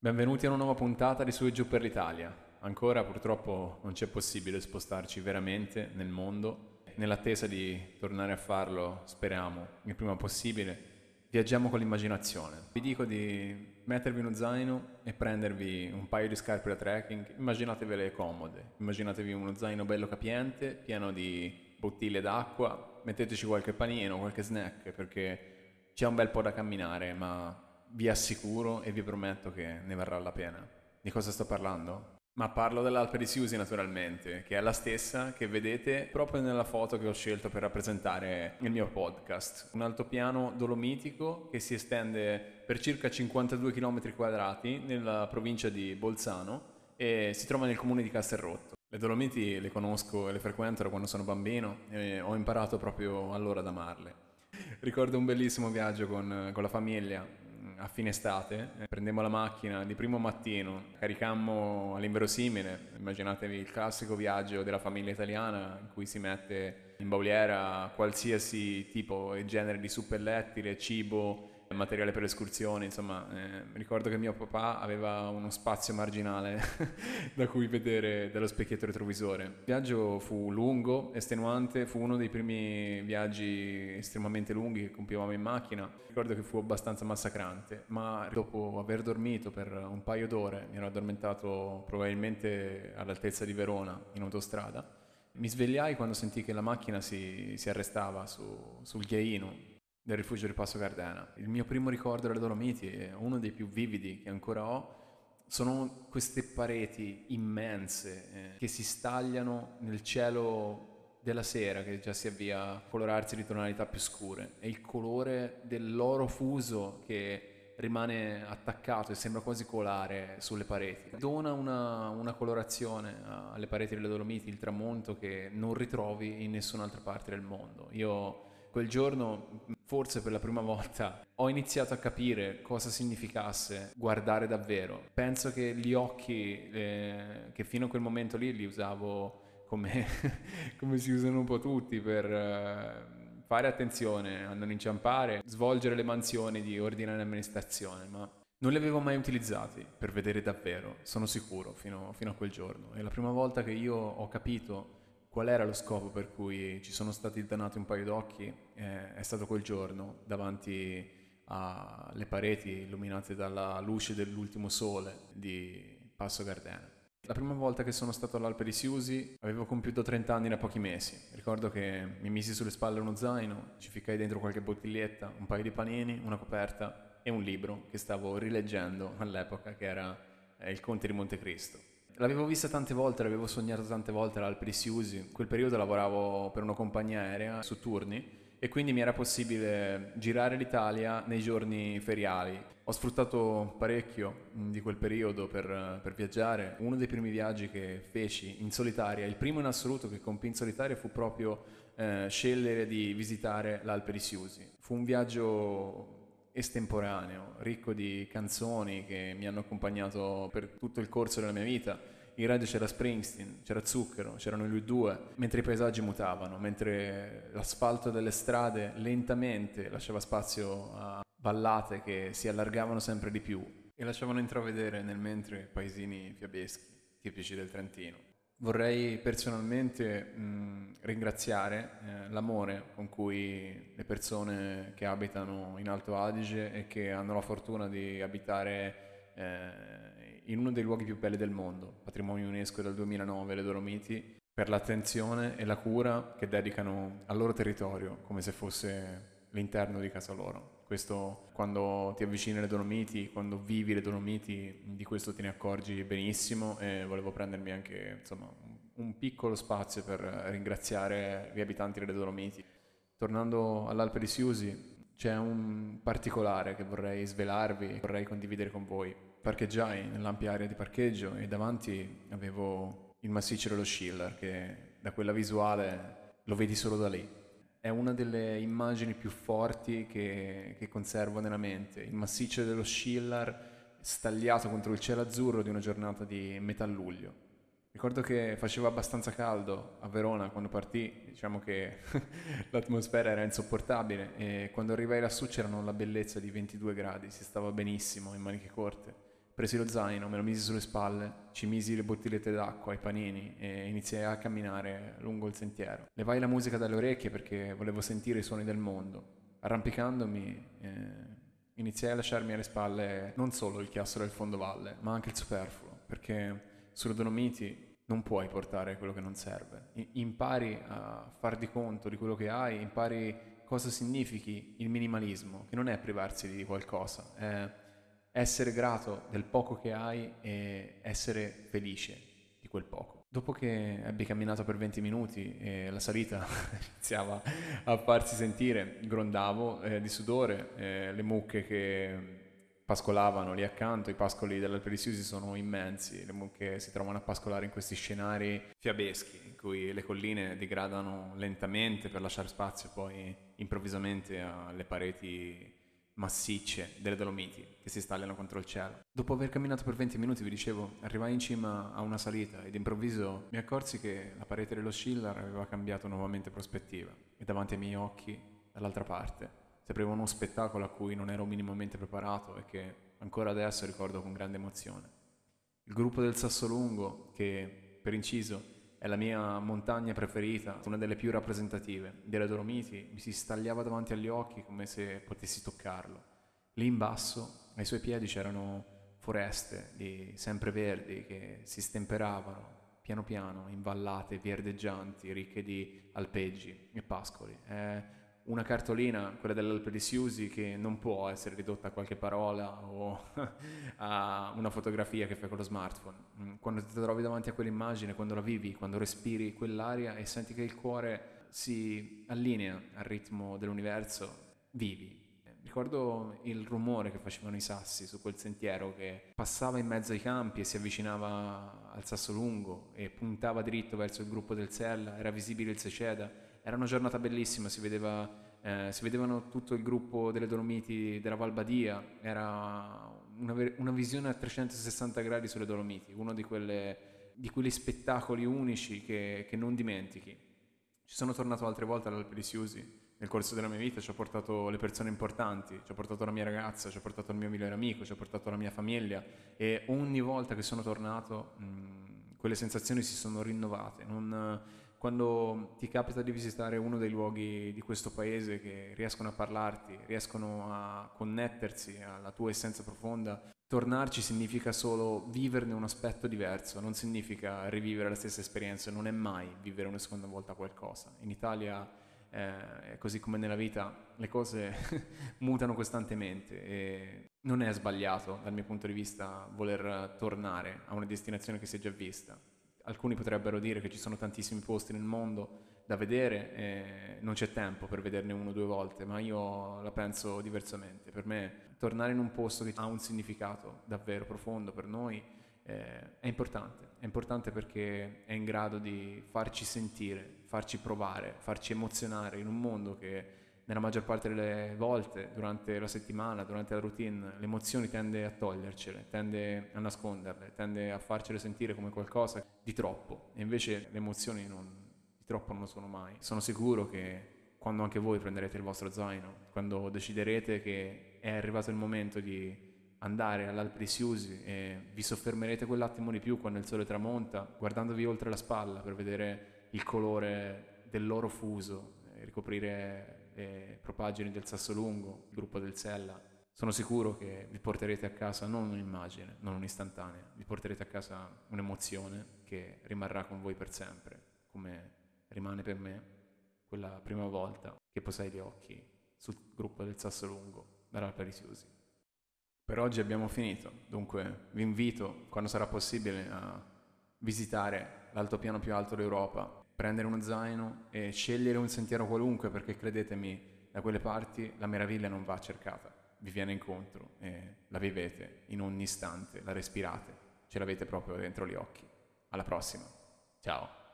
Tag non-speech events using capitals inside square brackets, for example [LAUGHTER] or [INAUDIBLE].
Benvenuti a una nuova puntata di Su e Giù per l'Italia. Ancora purtroppo non c'è possibile spostarci veramente nel mondo. Nell'attesa di tornare a farlo, speriamo, il prima possibile, viaggiamo con l'immaginazione. Vi dico di mettervi uno zaino e prendervi un paio di scarpe da trekking, immaginatevele comode, immaginatevi uno zaino bello capiente, pieno di bottiglie d'acqua, metteteci qualche panino, qualche snack, perché c'è un bel po' da camminare, ma vi assicuro e vi prometto che ne varrà la pena. Di cosa sto parlando? Ma parlo dell'Alpe di Siusi naturalmente, che è la stessa che vedete proprio nella foto che ho scelto per rappresentare il mio podcast. Un altopiano dolomitico che si estende per circa 52 km quadrati nella provincia di Bolzano e si trova nel comune di Castelrotto. Le Dolomiti le conosco e le frequento da quando sono bambino e ho imparato proprio allora ad amarle. Ricordo un bellissimo viaggio con, con la famiglia a fine estate, eh, prendemmo la macchina di primo mattino, caricammo all'inverosimile, immaginatevi il classico viaggio della famiglia italiana in cui si mette in bauliera qualsiasi tipo e genere di suppellettile, cibo, materiale per escursioni, insomma, eh, ricordo che mio papà aveva uno spazio marginale [LAUGHS] da cui vedere dallo specchietto retrovisore. Il viaggio fu lungo, estenuante, fu uno dei primi viaggi estremamente lunghi che compivamo in macchina. Ricordo che fu abbastanza massacrante, ma dopo aver dormito per un paio d'ore, mi ero addormentato probabilmente all'altezza di Verona in autostrada, mi svegliai quando sentii che la macchina si, si arrestava su, sul ghiaino del rifugio di Passo Gardena. Il mio primo ricordo delle Dolomiti, uno dei più vividi che ancora ho, sono queste pareti immense eh, che si stagliano nel cielo della sera che già si avvia a colorarsi di tonalità più scure e il colore dell'oro fuso che rimane attaccato e sembra quasi colare sulle pareti. Dona una, una colorazione alle pareti delle Dolomiti, il tramonto che non ritrovi in nessun'altra parte del mondo. Io quel giorno, forse per la prima volta, ho iniziato a capire cosa significasse guardare davvero. Penso che gli occhi, eh, che fino a quel momento lì li usavo come, [LAUGHS] come si usano un po' tutti per... Eh, fare attenzione a non inciampare, svolgere le mansioni di ordinaria amministrazione, ma non li avevo mai utilizzati per vedere davvero, sono sicuro, fino, fino, a quel giorno. E la prima volta che io ho capito qual era lo scopo per cui ci sono stati donati un paio d'occhi eh, è stato quel giorno davanti alle pareti illuminate dalla luce dell'ultimo sole di Passo Gardena. La prima volta che sono stato all'Alpe di Siusi avevo compiuto 30 anni da pochi mesi. Ricordo che mi misi sulle spalle uno zaino, ci ficai dentro qualche bottiglietta, un paio di panini, una coperta e un libro che stavo rileggendo all'epoca che era eh, Il Conte di Montecristo. L'avevo vista tante volte, l'avevo sognato tante volte l'Alpe di Siusi. In quel periodo lavoravo per una compagnia aerea su turni e quindi mi era possibile girare l'Italia nei giorni feriali. Ho sfruttato parecchio di quel periodo per, per, viaggiare. Uno dei primi viaggi che feci in solitaria, il primo in assoluto che compì in solitaria, fu proprio eh, scegliere di visitare l'Alpe di Siusi. Fu un viaggio estemporaneo, ricco di canzoni che mi hanno accompagnato per tutto il corso della mia vita. In radio c'era Springsteen, c'era Zucchero, c'erano lui due, mentre i paesaggi mutavano, mentre l'asfalto delle strade lentamente lasciava spazio a vallate che si allargavano sempre di più e lasciavano intravedere nel mentre paesini fiabeschi, tipici del Trentino. Vorrei personalmente mh, ringraziare eh, l'amore con cui le persone che abitano in Alto Adige e che hanno la fortuna di abitare eh, in uno dei luoghi più belli del mondo, patrimonio UNESCO del 2009, le Dolomiti, per l'attenzione e la cura che dedicano al loro territorio come se fosse l'interno di casa loro. Questo quando ti avvicini alle Dolomiti, quando vivi le Dolomiti, di questo te ne accorgi benissimo e volevo prendermi anche insomma, un piccolo spazio per ringraziare gli abitanti delle Dolomiti. Tornando all'Alpe di Siusi, c'è un particolare che vorrei svelarvi, vorrei condividere con voi. Parcheggiai nell'ampia area di parcheggio e davanti avevo il massiccio dello Schiller che da quella visuale lo vedi solo da lì è una delle immagini più forti che, che conservo nella mente. Il massiccio dello Schiller stagliato contro il cielo azzurro di una giornata di metà luglio. Ricordo che faceva abbastanza caldo a Verona quando partì, diciamo che [LAUGHS] l'atmosfera era insopportabile e quando arrivai lassù c'erano la bellezza di 22 gradi, si stava benissimo in maniche corte. Presi lo zaino, me lo misi sulle spalle, ci misi le bottigliette d'acqua, i panini e iniziai a camminare lungo il sentiero. Levai la musica dalle orecchie perché volevo sentire i suoni del mondo. Arrampicandomi eh, iniziai a lasciarmi alle spalle non solo il chiasso del fondovalle, ma anche il superfluo, perché sulle Dolomiti non puoi portare quello che non serve. impari a far di conto di quello che hai, impari cosa significhi il minimalismo, che non è privarsi di qualcosa, è essere grato del poco che hai e essere felice di quel poco. Dopo che ebbi camminato per 20 minuti e la salita [LAUGHS] iniziava a farsi sentire, grondavo eh, di sudore, eh, le mucche che pascolavano lì accanto, i pascoli dell'Alpe di Siusi sono immensi, le mucche si trovano a pascolare in questi scenari fiabeschi in cui le colline degradano lentamente per lasciare spazio poi improvvisamente alle pareti massicce delle Dolomiti che si stagliano contro il cielo. Dopo aver camminato per 20 minuti, vi dicevo, arrivai in cima a una salita ed improvviso mi accorsi che la parete dello Schiller aveva cambiato nuovamente prospettiva e davanti ai miei occhi, dall'altra parte, si apriva uno spettacolo a cui non ero minimamente preparato e che ancora adesso ricordo con grande emozione. Il gruppo del Sassolungo, che per inciso è la mia montagna preferita, una delle più rappresentative delle Dolomiti, mi si stagliava davanti agli occhi come se potessi toccarlo. Lì in basso, ai suoi piedi c'erano foreste di sempreverdi che si stemperavano piano piano in vallate verdeggianti, ricche di alpeggi e pascoli. È una cartolina, quella dell'Alpe di Siusi, che non può essere ridotta a qualche parola o [LAUGHS] a una fotografia che fai con lo smartphone. Mm, quando ti trovi davanti a quell'immagine, quando la vivi, quando respiri quell'aria e senti che il cuore si allinea al ritmo dell'universo, vivi. Ricordo il rumore che facevano i sassi su quel sentiero che passava in mezzo ai campi e si avvicinava al sasso lungo e puntava dritto verso il gruppo del Sella, era visibile il Seceda era una giornata bellissima, si, vedeva, eh, si vedevano tutto il gruppo delle Dolomiti della Valbadia, era una, una, visione a 360 gradi sulle Dolomiti, uno di, quelle, di quegli spettacoli unici che, che, non dimentichi. Ci sono tornato altre volte all'Alpe di Siusi nel corso della mia vita, ci ho portato le persone importanti, ci ho portato la mia ragazza, ci ho portato il mio migliore amico, ci ho portato la mia famiglia e ogni volta che sono tornato mh, quelle sensazioni si sono rinnovate. Non, quando ti capita di visitare uno dei luoghi di questo paese che riescono a parlarti, riescono a connettersi alla tua essenza profonda, tornarci significa solo viverne un aspetto diverso, non significa rivivere la stessa esperienza, non è mai vivere una seconda volta qualcosa. In Italia, eh, così come nella vita, le cose [LAUGHS] mutano costantemente e non è sbagliato dal mio punto di vista voler tornare a una destinazione che si è già vista alcuni potrebbero dire che ci sono tantissimi posti nel mondo da vedere e non c'è tempo per vederne uno o due volte, ma io la penso diversamente. Per me tornare in un posto che ha un significato davvero profondo per noi eh, è importante, è importante perché è in grado di farci sentire, farci provare, farci emozionare in un mondo che nella maggior parte delle volte durante la settimana, durante la routine, le emozioni tende a togliercele, tende a nasconderle, tende a farcele sentire come qualcosa di troppo. E invece le emozioni non, di troppo non lo sono mai. Sono sicuro che quando anche voi prenderete il vostro zaino, quando deciderete che è arrivato il momento di andare all'Alpe di Siusi e vi soffermerete quell'attimo di più quando il sole tramonta, guardandovi oltre la spalla per vedere il colore del loro fuso, ricoprire le propagini del Sassolungo, il gruppo del Sella, sono sicuro che vi porterete a casa non un'immagine, non un'istantanea, vi porterete a casa un'emozione che rimarrà con voi per sempre, come rimane per me quella prima volta che posai gli occhi sul gruppo del Sassolungo dall'Alpe Risiusi. Per oggi abbiamo finito, dunque vi invito, quando sarà possibile, a visitare l'altopiano più alto d'Europa, prendere uno zaino e scegliere un sentiero qualunque perché credetemi, da quelle parti la meraviglia non va cercata, vi viene incontro e la vivete in ogni istante, la respirate, ce l'avete proprio dentro gli occhi. Alla prossima, ciao!